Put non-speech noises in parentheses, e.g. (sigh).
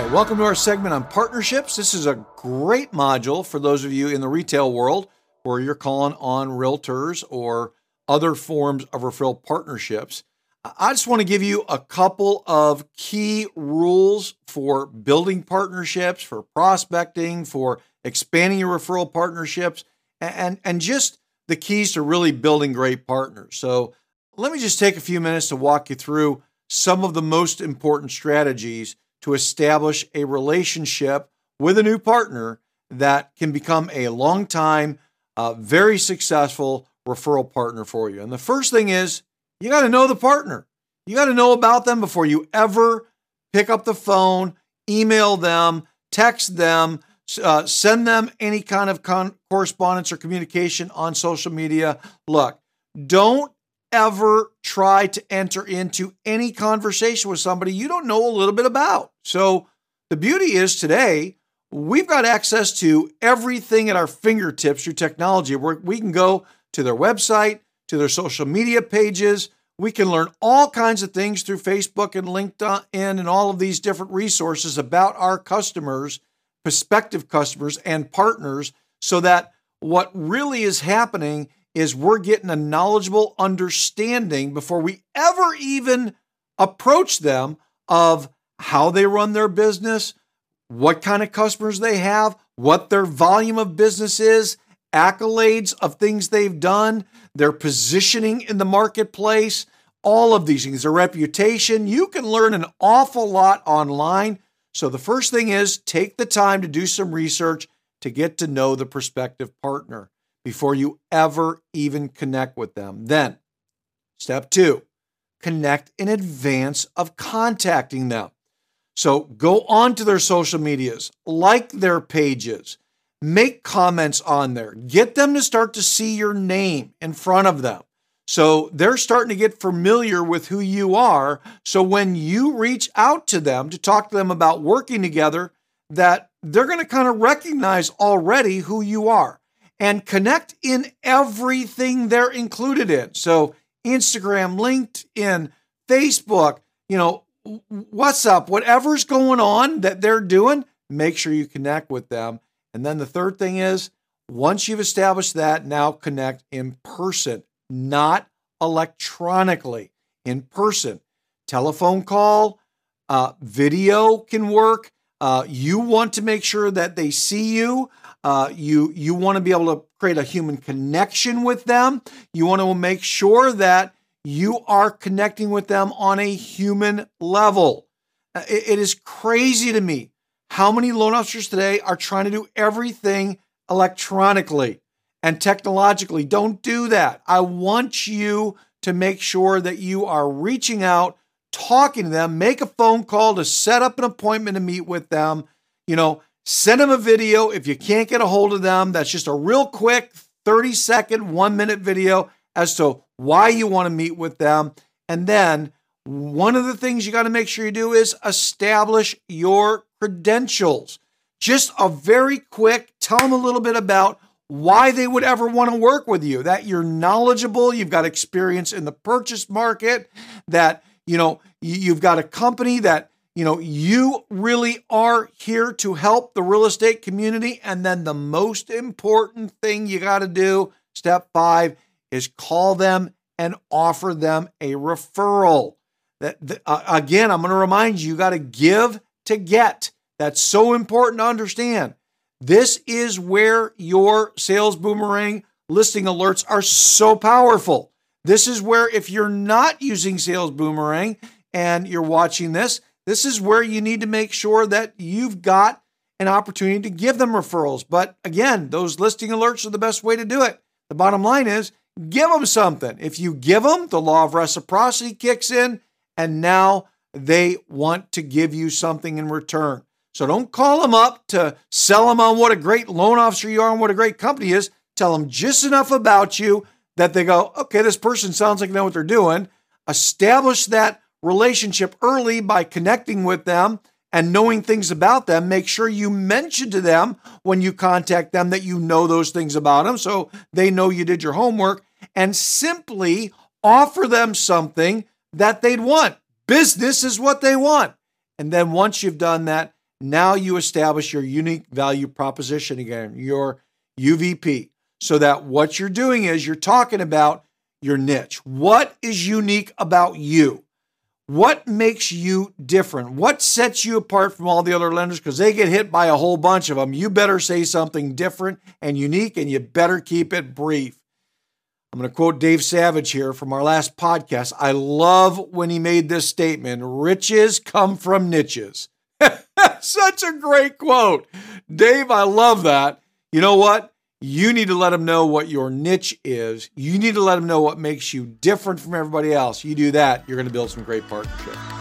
right, welcome to our segment on partnerships. This is a great module for those of you in the retail world where you're calling on realtors or other forms of referral partnerships. I just want to give you a couple of key rules for building partnerships, for prospecting, for expanding your referral partnerships, and, and just the keys to really building great partners. So, let me just take a few minutes to walk you through some of the most important strategies to establish a relationship with a new partner that can become a long time, uh, very successful referral partner for you. And the first thing is you got to know the partner. You got to know about them before you ever pick up the phone, email them, text them, uh, send them any kind of con- correspondence or communication on social media. Look, don't ever try to enter into any conversation with somebody you don't know a little bit about. So, the beauty is today, we've got access to everything at our fingertips through technology. Where we can go to their website, to their social media pages. We can learn all kinds of things through Facebook and LinkedIn and all of these different resources about our customers, prospective customers, and partners so that what really is happening is we're getting a knowledgeable understanding before we ever even approach them of how they run their business, what kind of customers they have, what their volume of business is, accolades of things they've done, their positioning in the marketplace, all of these things, their reputation. You can learn an awful lot online. So, the first thing is take the time to do some research to get to know the prospective partner before you ever even connect with them. Then, step two, connect in advance of contacting them. So go on to their social medias, like their pages, make comments on there, get them to start to see your name in front of them. So they're starting to get familiar with who you are. So when you reach out to them to talk to them about working together, that they're going to kind of recognize already who you are and connect in everything they're included in. So, Instagram, LinkedIn, Facebook, you know, WhatsApp, whatever's going on that they're doing, make sure you connect with them. And then the third thing is once you've established that, now connect in person, not electronically, in person. Telephone call, uh, video can work. Uh, you want to make sure that they see you. Uh, you you want to be able to create a human connection with them. You want to make sure that you are connecting with them on a human level. Uh, it, it is crazy to me how many loan officers today are trying to do everything electronically and technologically. Don't do that. I want you to make sure that you are reaching out, talking to them, make a phone call to set up an appointment to meet with them. You know, Send them a video. If you can't get a hold of them, that's just a real quick 30 second, one minute video as to why you want to meet with them. And then one of the things you got to make sure you do is establish your credentials. Just a very quick, tell them a little bit about why they would ever want to work with you, that you're knowledgeable, you've got experience in the purchase market, that you know, you've got a company that you know, you really are here to help the real estate community. And then the most important thing you got to do, step five, is call them and offer them a referral. That uh, again, I'm going to remind you, you got to give to get. That's so important to understand. This is where your sales boomerang listing alerts are so powerful. This is where if you're not using sales boomerang and you're watching this, this is where you need to make sure that you've got an opportunity to give them referrals. But again, those listing alerts are the best way to do it. The bottom line is give them something. If you give them, the law of reciprocity kicks in, and now they want to give you something in return. So don't call them up to sell them on what a great loan officer you are and what a great company is. Tell them just enough about you that they go, okay, this person sounds like they know what they're doing. Establish that relationship early by connecting with them and knowing things about them. Make sure you mention to them when you contact them that you know those things about them so they know you did your homework and simply offer them something that they'd want. Business is what they want. And then once you've done that, Now you establish your unique value proposition again, your UVP, so that what you're doing is you're talking about your niche. What is unique about you? What makes you different? What sets you apart from all the other lenders? Because they get hit by a whole bunch of them. You better say something different and unique, and you better keep it brief. I'm going to quote Dave Savage here from our last podcast. I love when he made this statement riches come from niches. (laughs) Such a great quote. Dave, I love that. You know what? You need to let them know what your niche is. You need to let them know what makes you different from everybody else. You do that, you're going to build some great partnerships.